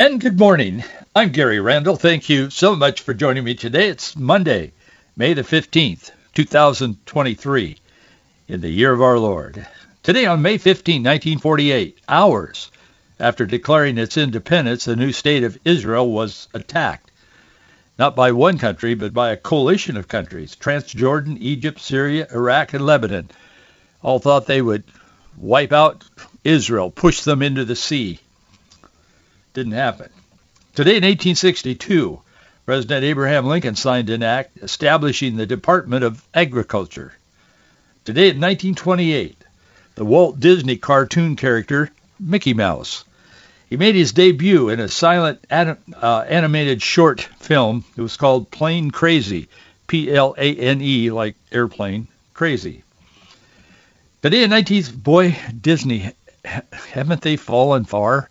And good morning. I'm Gary Randall. Thank you so much for joining me today. It's Monday, May the 15th, 2023, in the year of our Lord. Today on May 15, 1948, hours after declaring its independence, the new state of Israel was attacked. Not by one country, but by a coalition of countries. Transjordan, Egypt, Syria, Iraq, and Lebanon all thought they would wipe out Israel, push them into the sea. Didn't happen. Today in 1862, President Abraham Lincoln signed an act establishing the Department of Agriculture. Today in 1928, the Walt Disney cartoon character Mickey Mouse. He made his debut in a silent anim- uh, animated short film. It was called Plane Crazy, P-L-A-N-E, like airplane, crazy. Today in 19th, boy, Disney, haven't they fallen far?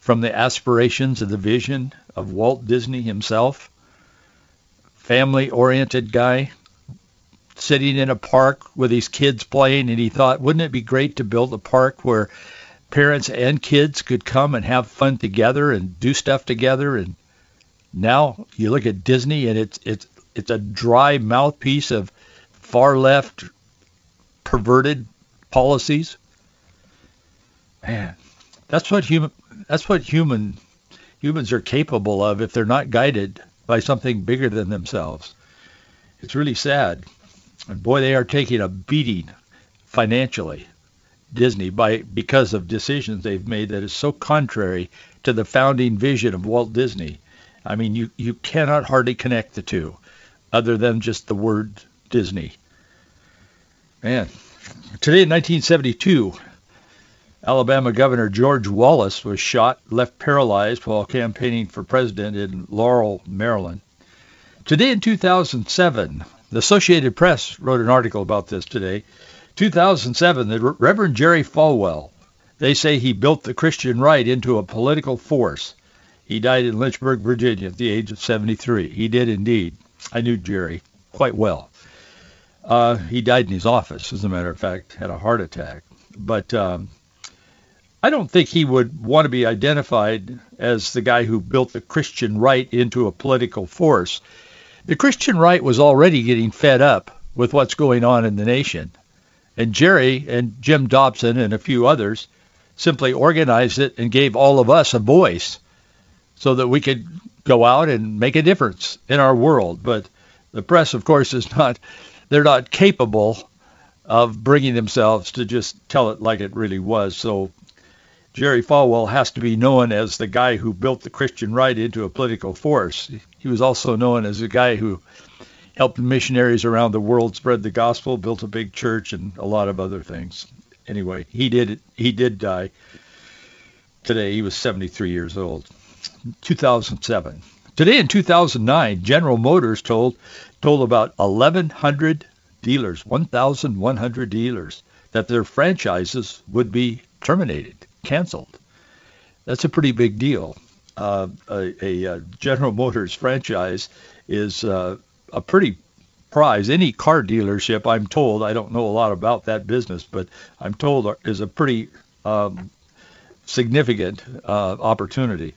From the aspirations of the vision of Walt Disney himself. Family-oriented guy, sitting in a park with his kids playing, and he thought, wouldn't it be great to build a park where parents and kids could come and have fun together and do stuff together? And now you look at Disney, and it's it's it's a dry mouthpiece of far left perverted policies. Man, that's what human that's what human humans are capable of if they're not guided by something bigger than themselves. It's really sad. And boy, they are taking a beating financially, Disney, by because of decisions they've made that is so contrary to the founding vision of Walt Disney. I mean, you, you cannot hardly connect the two other than just the word Disney. Man, today in 1972, Alabama Governor George Wallace was shot, left paralyzed while campaigning for president in Laurel, Maryland. Today in 2007, the Associated Press wrote an article about this today. 2007, the Reverend Jerry Falwell, they say he built the Christian right into a political force. He died in Lynchburg, Virginia at the age of 73. He did indeed. I knew Jerry quite well. Uh, he died in his office, as a matter of fact, had a heart attack. But um, I don't think he would want to be identified as the guy who built the Christian right into a political force. The Christian right was already getting fed up with what's going on in the nation. And Jerry and Jim Dobson and a few others simply organized it and gave all of us a voice so that we could go out and make a difference in our world. But the press, of course, is not, they're not capable of bringing themselves to just tell it like it really was. So Jerry Falwell has to be known as the guy who built the Christian right into a political force. He was also known as the guy who helped missionaries around the world spread the gospel, built a big church, and a lot of other things. Anyway, he did he did die today. He was 73 years old. 2007. Today in 2009, General Motors told told about 1,100 dealers, 1,100 dealers, that their franchises would be terminated canceled. That's a pretty big deal. Uh, a, a, a, General Motors franchise is uh, a pretty prize. Any car dealership, I'm told, I don't know a lot about that business, but I'm told is a pretty um, significant uh, opportunity.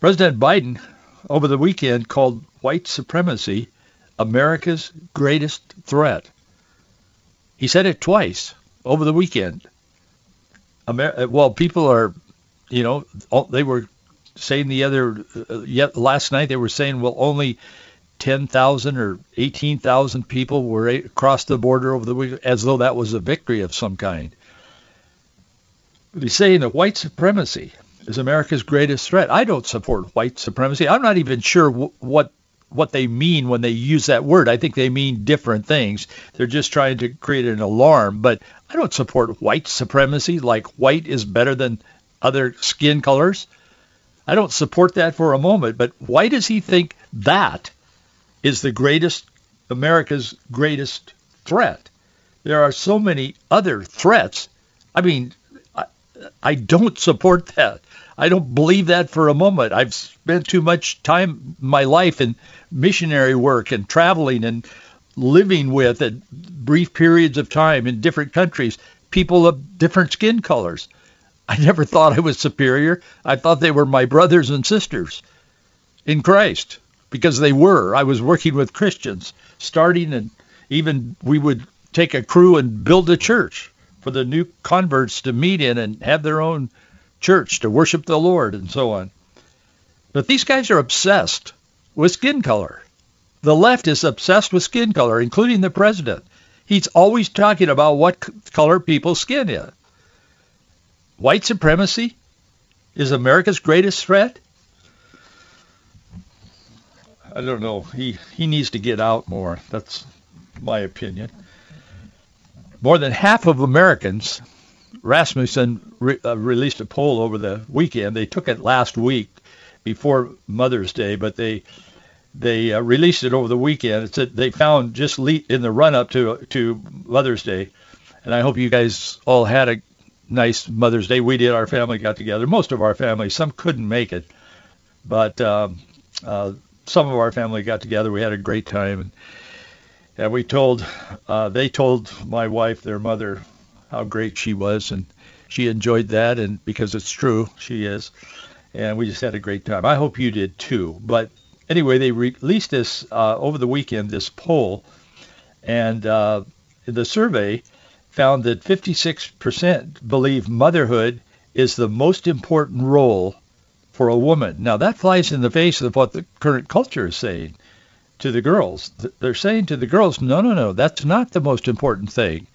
President Biden over the weekend called white supremacy America's greatest threat. He said it twice over the weekend. Amer- uh, well, people are, you know, they were saying the other, uh, yet last night they were saying, well, only 10,000 or 18,000 people were across the border over the week, as though that was a victory of some kind. He's saying that white supremacy is America's greatest threat. I don't support white supremacy. I'm not even sure w- what what they mean when they use that word. I think they mean different things. They're just trying to create an alarm. But I don't support white supremacy, like white is better than other skin colors. I don't support that for a moment, but why does he think that is the greatest, America's greatest threat? There are so many other threats. I mean, I, I don't support that. I don't believe that for a moment. I've spent too much time my life in missionary work and traveling and living with at brief periods of time in different countries people of different skin colors. I never thought I was superior. I thought they were my brothers and sisters in Christ because they were. I was working with Christians, starting and even we would take a crew and build a church for the new converts to meet in and have their own church to worship the Lord and so on. But these guys are obsessed with skin color. The left is obsessed with skin color, including the president. He's always talking about what color people's skin is. White supremacy is America's greatest threat? I don't know. He he needs to get out more. That's my opinion. More than half of Americans, Rasmussen re, uh, released a poll over the weekend. They took it last week before Mother's Day, but they they uh, released it over the weekend. It said they found just le- in the run up to to Mother's Day, and I hope you guys all had a nice Mother's Day. We did. Our family got together. Most of our family, some couldn't make it, but um, uh, some of our family got together. We had a great time, and, and we told uh, they told my wife, their mother, how great she was, and she enjoyed that, and because it's true, she is, and we just had a great time. I hope you did too. But anyway, they released this uh, over the weekend, this poll, and uh, the survey found that 56% believe motherhood is the most important role for a woman. Now that flies in the face of what the current culture is saying to the girls. They're saying to the girls, no, no, no, that's not the most important thing.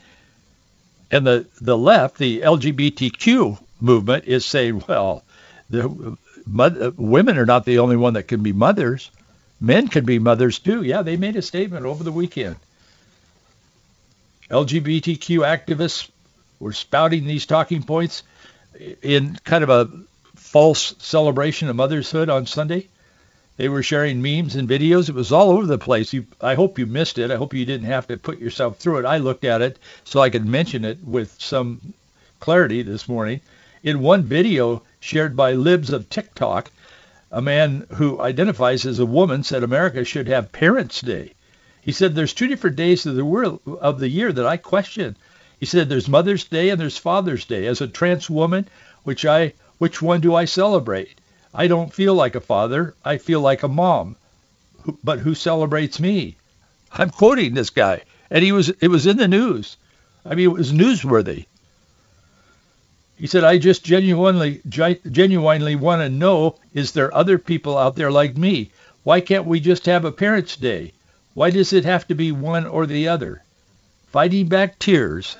And the, the left, the LGBTQ movement is saying, well, the mother, women are not the only one that can be mothers. Men can be mothers too. Yeah, they made a statement over the weekend. LGBTQ activists were spouting these talking points in kind of a false celebration of motherhood on Sunday. They were sharing memes and videos. It was all over the place. You, I hope you missed it. I hope you didn't have to put yourself through it. I looked at it so I could mention it with some clarity this morning. In one video shared by Libs of TikTok, a man who identifies as a woman said America should have Parents' Day. He said there's two different days of the world of the year that I question. He said there's Mother's Day and there's Father's Day. As a trans woman, which I which one do I celebrate? I don't feel like a father. I feel like a mom. But who celebrates me? I'm quoting this guy, and he was it was in the news. I mean, it was newsworthy. He said, I just genuinely genuinely want to know, is there other people out there like me? Why can't we just have a Parents' Day? Why does it have to be one or the other? Fighting back tears,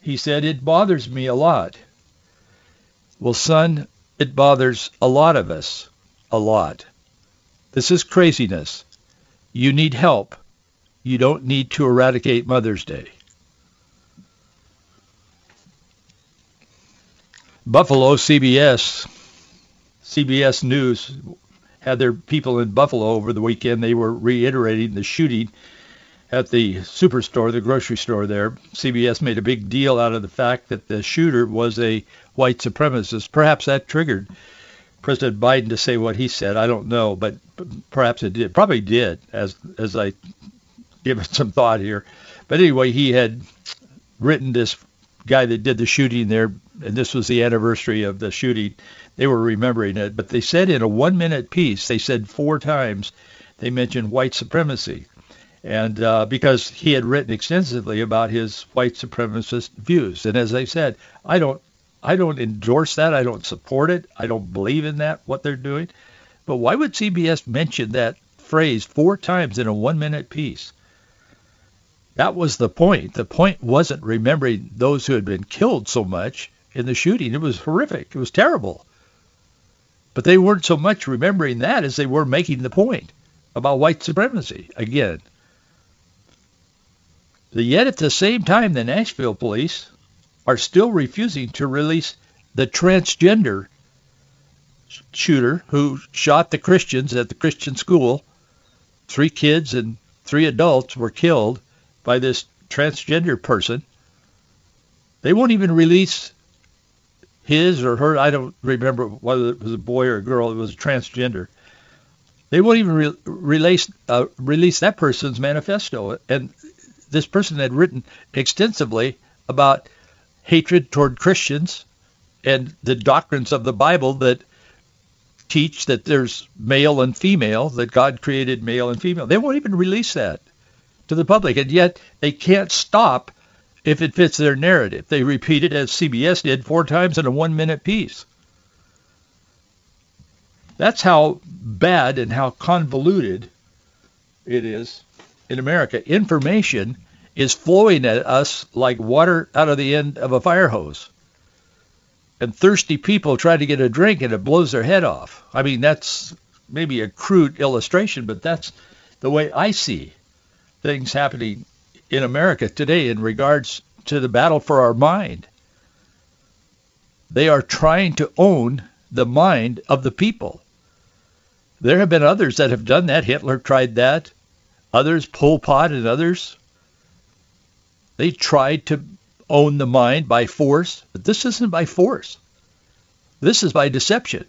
he said, it bothers me a lot. Well, son, it bothers a lot of us. A lot. This is craziness. You need help. You don't need to eradicate Mother's Day. Buffalo, CBS, CBS News had their people in Buffalo over the weekend. They were reiterating the shooting at the superstore, the grocery store there. CBS made a big deal out of the fact that the shooter was a white supremacists. Perhaps that triggered President Biden to say what he said. I don't know, but perhaps it did. Probably did, as as I give it some thought here. But anyway, he had written this guy that did the shooting there, and this was the anniversary of the shooting they were remembering it. But they said in a one-minute piece, they said four times, they mentioned white supremacy, and uh, because he had written extensively about his white supremacist views. And as I said, I don't, I don't endorse that. I don't support it. I don't believe in that what they're doing. But why would CBS mention that phrase four times in a one-minute piece? That was the point. The point wasn't remembering those who had been killed so much in the shooting. It was horrific. It was terrible. But they weren't so much remembering that as they were making the point about white supremacy again. Yet at the same time, the Nashville police are still refusing to release the transgender shooter who shot the Christians at the Christian school. Three kids and three adults were killed by this transgender person. They won't even release his or her, I don't remember whether it was a boy or a girl, it was a transgender. They won't even re- release, uh, release that person's manifesto. And this person had written extensively about hatred toward Christians and the doctrines of the Bible that teach that there's male and female, that God created male and female. They won't even release that to the public, and yet they can't stop if it fits their narrative. They repeat it as CBS did four times in a one-minute piece. That's how bad and how convoluted it is in America. Information is flowing at us like water out of the end of a fire hose and thirsty people try to get a drink and it blows their head off. I mean, that's maybe a crude illustration, but that's the way I see things happening in America today in regards to the battle for our mind. They are trying to own the mind of the people. There have been others that have done that. Hitler tried that. Others, Pol Pot and others, they tried to own the mind by force, but this isn't by force. This is by deception.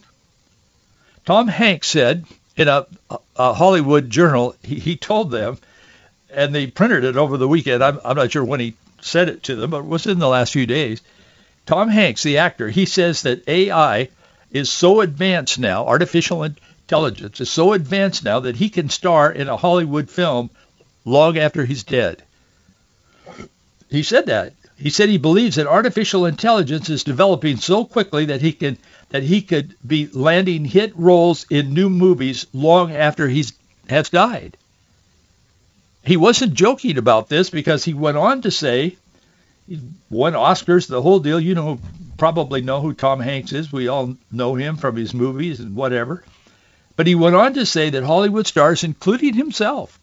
Tom Hanks said in a, a Hollywood journal, he, he, told them, and they printed it over the weekend. I'm, I'm not sure when he said it to them, but it was in the last few days. Tom Hanks, the actor, he says that AI is so advanced now, artificial intelligence is so advanced now that he can star in a Hollywood film long after he's dead. He said that. He said he believes that artificial intelligence is developing so quickly that he can that he could be landing hit roles in new movies long after he has died. He wasn't joking about this because he went on to say he won Oscars, the whole deal. You know, probably know who Tom Hanks is. We all know him from his movies and whatever. But he went on to say that Hollywood stars, including himself,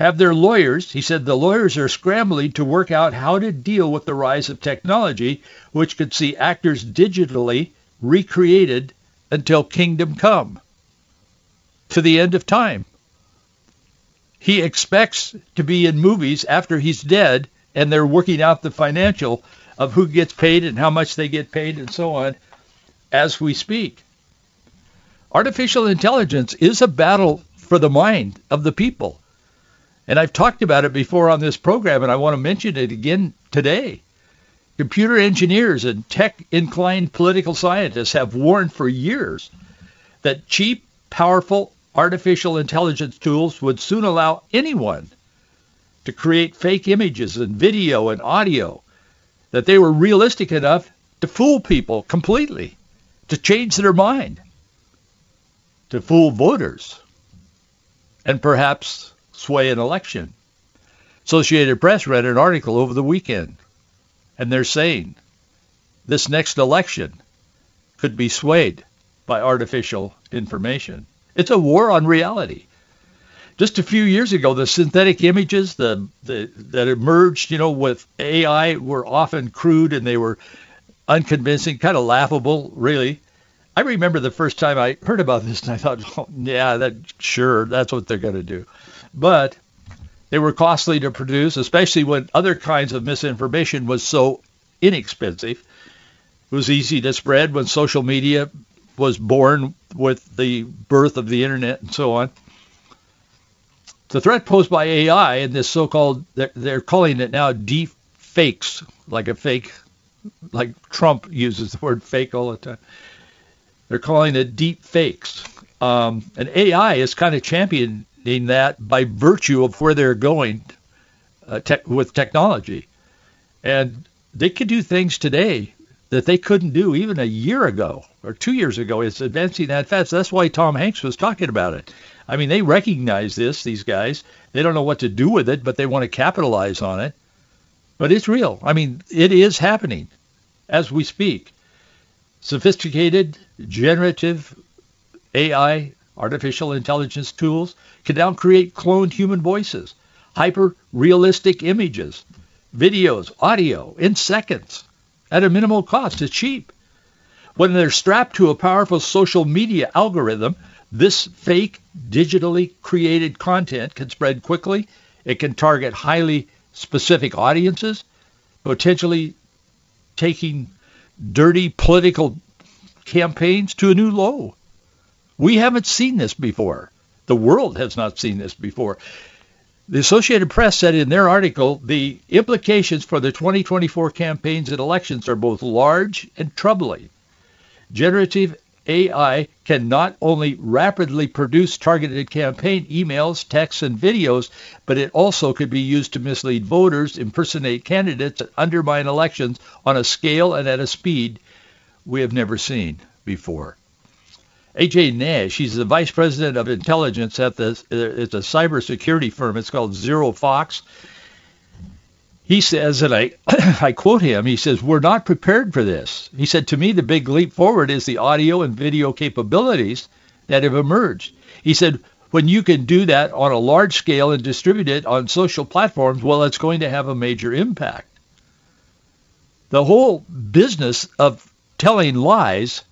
have their lawyers, he said the lawyers are scrambling to work out how to deal with the rise of technology, which could see actors digitally recreated until kingdom come, to the end of time. He expects to be in movies after he's dead, and they're working out the financial of who gets paid and how much they get paid and so on as we speak. Artificial intelligence is a battle for the mind of the people. And I've talked about it before on this program, and I want to mention it again today. Computer engineers and tech-inclined political scientists have warned for years that cheap, powerful artificial intelligence tools would soon allow anyone to create fake images and video and audio, that they were realistic enough to fool people completely, to change their mind, to fool voters, and perhaps sway an election. Associated Press read an article over the weekend, and they're saying this next election could be swayed by artificial information. It's a war on reality. Just a few years ago, the synthetic images the, the, that emerged, you know, with AI were often crude and they were unconvincing, kind of laughable, really. I remember the first time I heard about this and I thought, oh, yeah, that sure, that's what they're going to do but they were costly to produce, especially when other kinds of misinformation was so inexpensive. It was easy to spread when social media was born with the birth of the internet and so on. The threat posed by AI and this so-called, they're, calling it now deep fakes, like a fake, like Trump uses the word fake all the time. They're calling it deep fakes. Um, and AI is kind of championing that by virtue of where they're going uh, with technology. And they could do things today that they couldn't do even a year ago or two years ago. It's advancing that fast. That's why Tom Hanks was talking about it. I mean, they recognize this, these guys. They don't know what to do with it, but they want to capitalize on it. But it's real. I mean, it is happening as we speak. Sophisticated, generative AI, artificial intelligence tools can now create cloned human voices, hyper-realistic images, videos, audio in seconds at a minimal cost. It's cheap. When they're strapped to a powerful social media algorithm, this fake, digitally created content can spread quickly. It can target highly specific audiences, potentially taking dirty political campaigns to a new low. We haven't seen this before. The world has not seen this before. The Associated Press said in their article the implications for the 2024 campaigns and elections are both large and troubling. Generative AI can not only rapidly produce targeted campaign emails, texts, and videos, but it also could be used to mislead voters, impersonate candidates, and undermine elections on a scale and at a speed we have never seen before. AJ Nash, he's the vice president of intelligence at the it's a cybersecurity firm. It's called ZeroFox. He says, and I, I quote him, he says, we're not prepared for this. He said, to me, the big leap forward is the audio and video capabilities that have emerged. He said, when you can do that on a large scale and distribute it on social platforms, well, it's going to have a major impact. The whole business of telling lies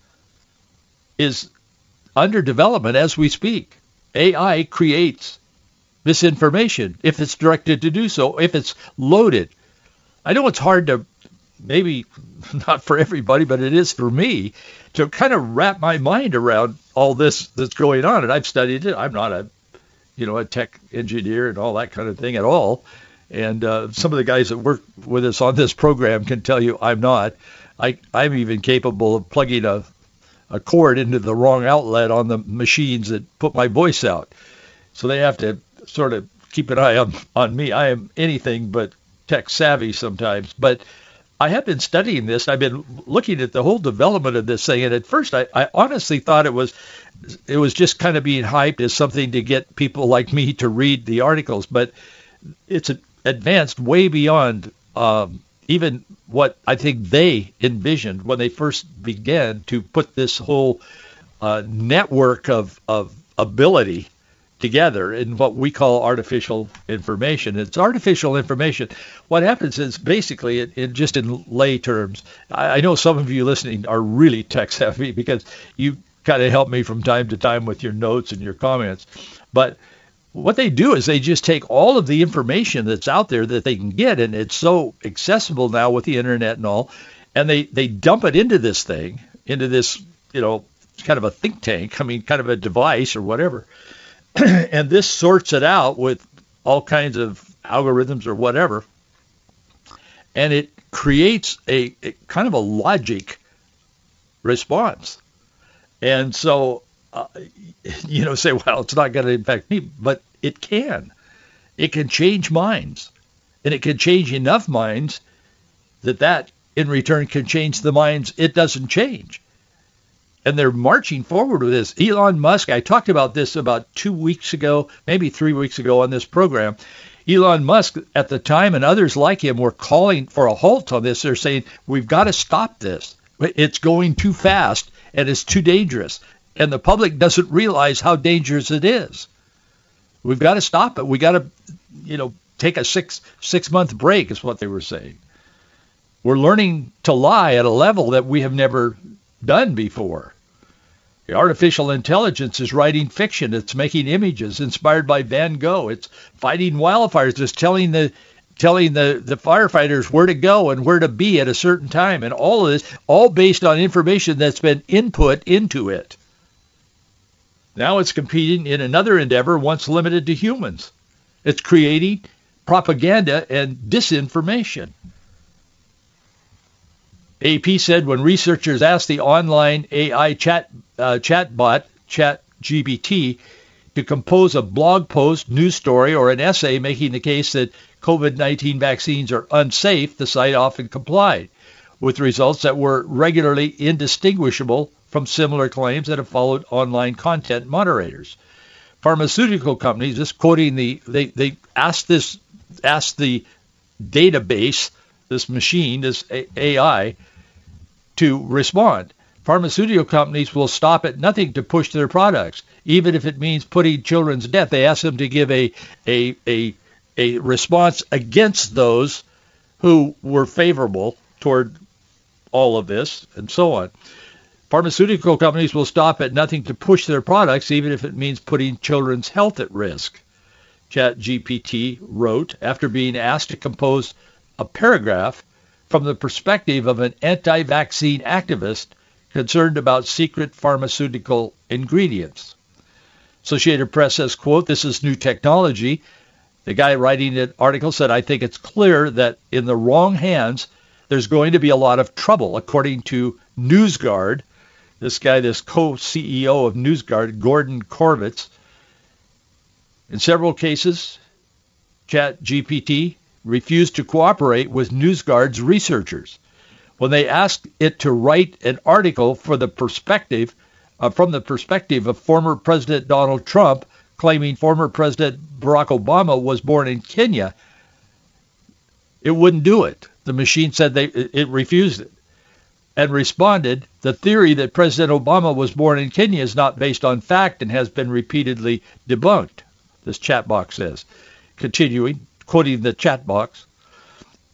is under development as we speak. AI creates misinformation if it's directed to do so, if it's loaded. I know it's hard to, maybe not for everybody, but it is for me, to kind of wrap my mind around all this that's going on. And I've studied it. I'm not a, you know, a tech engineer and all that kind of thing at all. And uh, some of the guys that work with us on this program can tell you I'm not. I, I'm even capable of plugging a, a cord into the wrong outlet on the machines that put my voice out. So they have to sort of keep an eye on, on me. I am anything but tech savvy sometimes, but I have been studying this. I've been looking at the whole development of this thing, and at first I, I honestly thought it was it was just kind of being hyped as something to get people like me to read the articles, but it's advanced way beyond um, even what I think they envisioned when they first began to put this whole uh, network of, of ability together in what we call artificial information. It's artificial information. What happens is basically, in just in lay terms, I, I know some of you listening are really tech savvy because you kind of help me from time to time with your notes and your comments. But what they do is they just take all of the information that's out there that they can get, and it's so accessible now with the internet and all, and they, they dump it into this thing, into this, you know, kind of a think tank, I mean, kind of a device or whatever. and this sorts it out with all kinds of algorithms or whatever, and it creates a, a kind of a logic response. And so, uh, you know, say, well, it's not going to impact me, but it can. It can change minds, and it can change enough minds that that in return can change the minds it doesn't change and they're marching forward with this. Elon Musk, I talked about this about two weeks ago, maybe three weeks ago on this program. Elon Musk at the time and others like him were calling for a halt on this. They're saying, we've got to stop this. It's going too fast and it's too dangerous. And the public doesn't realize how dangerous it is. We've got to stop it. We got to, you know, take a six six month break is what they were saying. We're learning to lie at a level that we have never done before. The artificial intelligence is writing fiction. It's making images inspired by Van Gogh. It's fighting wildfires. It's telling the telling the, the firefighters where to go and where to be at a certain time. And all of this, all based on information that's been input into it. Now it's competing in another endeavor once limited to humans. It's creating propaganda and disinformation. AP said when researchers asked the online AI chat uh, chatbot ChatGPT to compose a blog post, news story, or an essay making the case that COVID-19 vaccines are unsafe, the site often complied with results that were regularly indistinguishable from similar claims that have followed online content moderators. Pharmaceutical companies, just quoting the, they, they asked this, asked the database, this machine, this AI, to respond. Pharmaceutical companies will stop at nothing to push their products, even if it means putting children to death. They ask them to give a, a, a, a response against those who were favorable toward all of this and so on. Pharmaceutical companies will stop at nothing to push their products, even if it means putting children's health at risk. ChatGPT wrote after being asked to compose a paragraph from the perspective of an anti-vaccine activist concerned about secret pharmaceutical ingredients. Associated Press says, quote, this is new technology. The guy writing the article said, I think it's clear that in the wrong hands, there's going to be a lot of trouble, according to NewsGuard. This guy, this co-CEO of NewsGuard, Gordon Crovitz. In several cases, ChatGPT refused to cooperate with NewsGuard's researchers when they asked it to write an article for the perspective uh, from the perspective of former President Donald Trump, claiming former President Barack Obama was born in Kenya. It wouldn't do it. The machine said they it refused it and responded, the theory that President Obama was born in Kenya is not based on fact and has been repeatedly debunked, this chat box says. Continuing, quoting the chat box,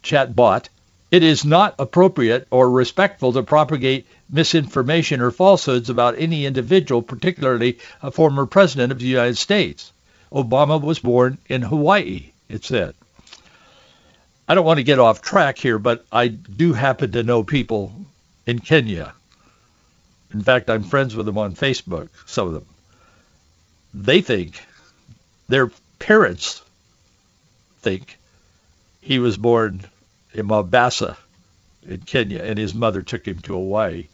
chat bot, it is not appropriate or respectful to propagate misinformation or falsehoods about any individual, particularly a former president of the United States. Obama was born in Hawaii, it said. I don't want to get off track here, but I do happen to know people in Kenya. In fact, I'm friends with them on Facebook, some of them. They think, their parents think, he was born in Mombasa in Kenya, and his mother took him to Hawaii.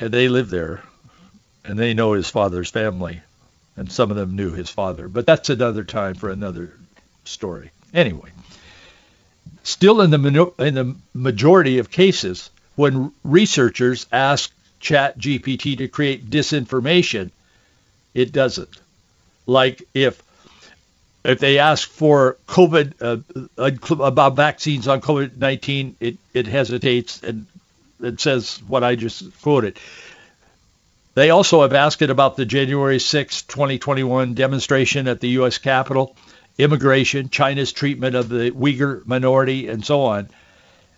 And they live there, and they know his father's family, and some of them knew his father. But that's another time for another story. Anyway, still in the in the majority of cases, when researchers ask ChatGPT to create disinformation, it doesn't. Like if if they ask for COVID uh, about vaccines on COVID-19, it, it hesitates and it says what I just quoted. They also have asked it about the January 6, 2021 demonstration at the U.S. Capitol, immigration, China's treatment of the Uyghur minority, and so on.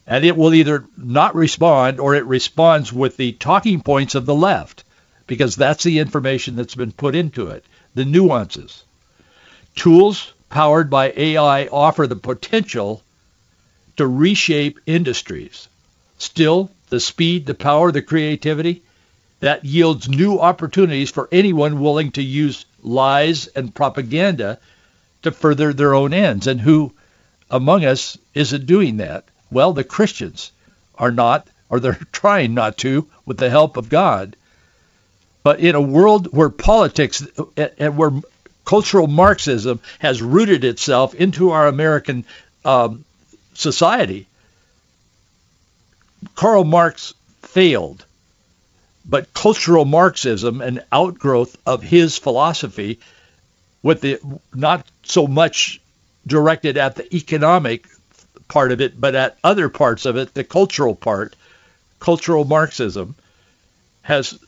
And it will either not respond or it responds with the talking points of the left because that's the information that's been put into it, the nuances. Tools powered by AI offer the potential to reshape industries. Still, the speed, the power, the creativity, that yields new opportunities for anyone willing to use lies and propaganda to further their own ends. And who among us isn't doing that? Well, the Christians are not, or they're trying not to, with the help of God. But in a world where politics and where cultural Marxism has rooted itself into our American um, society. Karl Marx failed, but cultural Marxism, an outgrowth of his philosophy, with the not so much directed at the economic part of it, but at other parts of it, the cultural part, cultural Marxism, has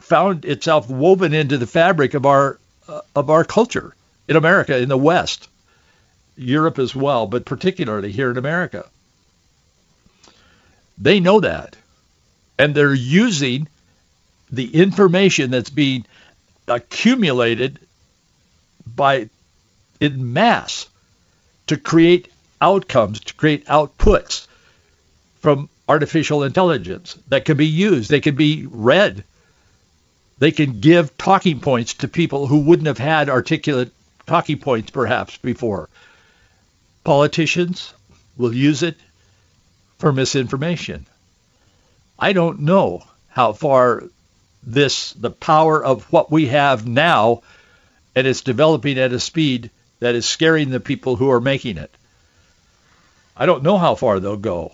found itself woven into the fabric of our uh, of our culture in America, in the West, Europe as well, but particularly here in America. They know that. And they're using the information that's being accumulated by in mass to create outcomes, to create outputs from artificial intelligence that can be used. They can be read they can give talking points to people who wouldn't have had articulate talking points perhaps before. Politicians will use it for misinformation. I don't know how far this, the power of what we have now, and it's developing at a speed that is scaring the people who are making it. I don't know how far they'll go.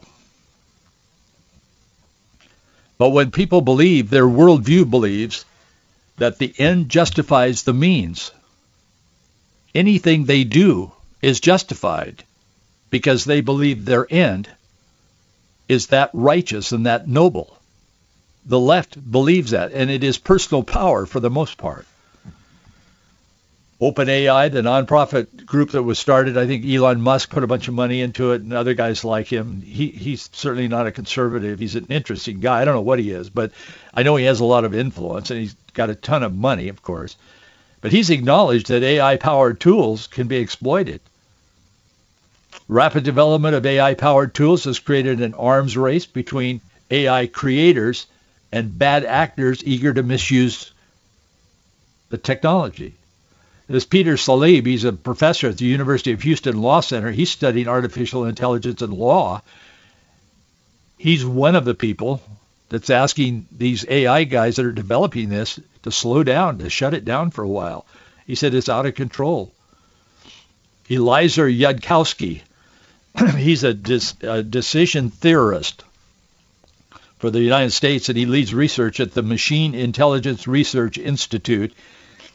But when people believe, their worldview believes that the end justifies the means. Anything they do is justified because they believe their end is that righteous and that noble. The left believes that, and it is personal power for the most part. OpenAI, the nonprofit group that was started, I think Elon Musk put a bunch of money into it, and other guys like him. He he's certainly not a conservative. He's an interesting guy. I don't know what he is, but I know he has a lot of influence, and he's got a ton of money, of course. But he's acknowledged that AI-powered tools can be exploited. Rapid development of AI-powered tools has created an arms race between AI creators and bad actors eager to misuse the technology. This Peter Salib, he's a professor at the University of Houston Law Center. He's studying artificial intelligence and law. He's one of the people that's asking these AI guys that are developing this to slow down, to shut it down for a while. He said it's out of control. Eliezer Yudkowsky, he's a, a decision theorist for the United States, and he leads research at the Machine Intelligence Research Institute.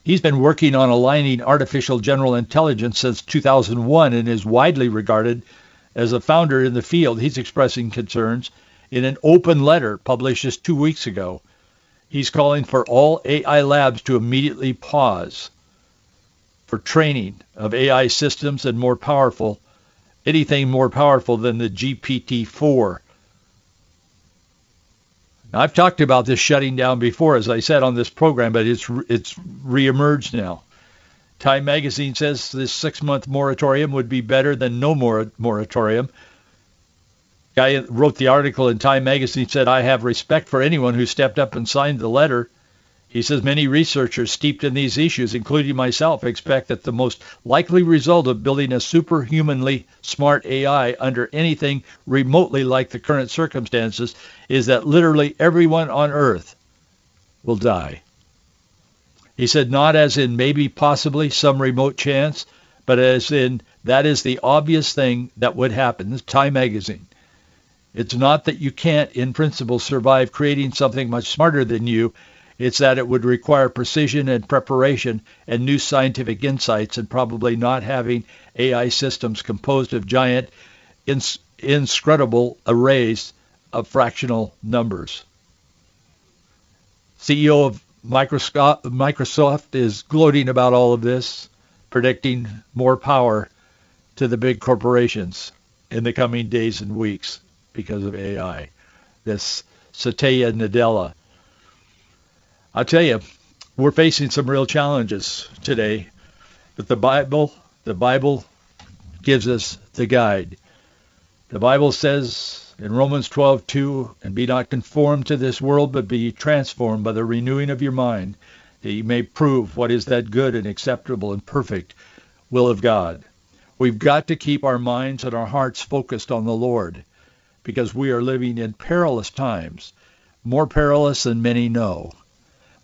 He's been working on aligning artificial general intelligence since 2001 and is widely regarded as a founder in the field. He's expressing concerns in an open letter published just two weeks ago. He's calling for all AI labs to immediately pause for training of AI systems and more powerful, anything more powerful than the GPT-4 now, I've talked about this shutting down before, as I said on this program, but it's it's reemerged now. Time magazine says this six-month moratorium would be better than no more moratorium. Guy wrote the article in Time magazine said, "I have respect for anyone who stepped up and signed the letter." He says many researchers steeped in these issues, including myself, expect that the most likely result of building a superhumanly smart AI under anything remotely like the current circumstances is that literally everyone on Earth will die. He said not as in maybe possibly some remote chance, but as in that is the obvious thing that would happen. This Time magazine. It's not that you can't in principle survive creating something much smarter than you. It's that it would require precision and preparation and new scientific insights and probably not having AI systems composed of giant, ins- inscrutable arrays of fractional numbers. CEO of Microsoft is gloating about all of this, predicting more power to the big corporations in the coming days and weeks because of AI. This Satya Nadella I'll tell you, we're facing some real challenges today, but the Bible, the Bible gives us the guide. The Bible says in Romans 12:2, and be not conformed to this world, but be transformed by the renewing of your mind, that you may prove what is that good and acceptable and perfect will of God. We've got to keep our minds and our hearts focused on the Lord because we are living in perilous times, more perilous than many know.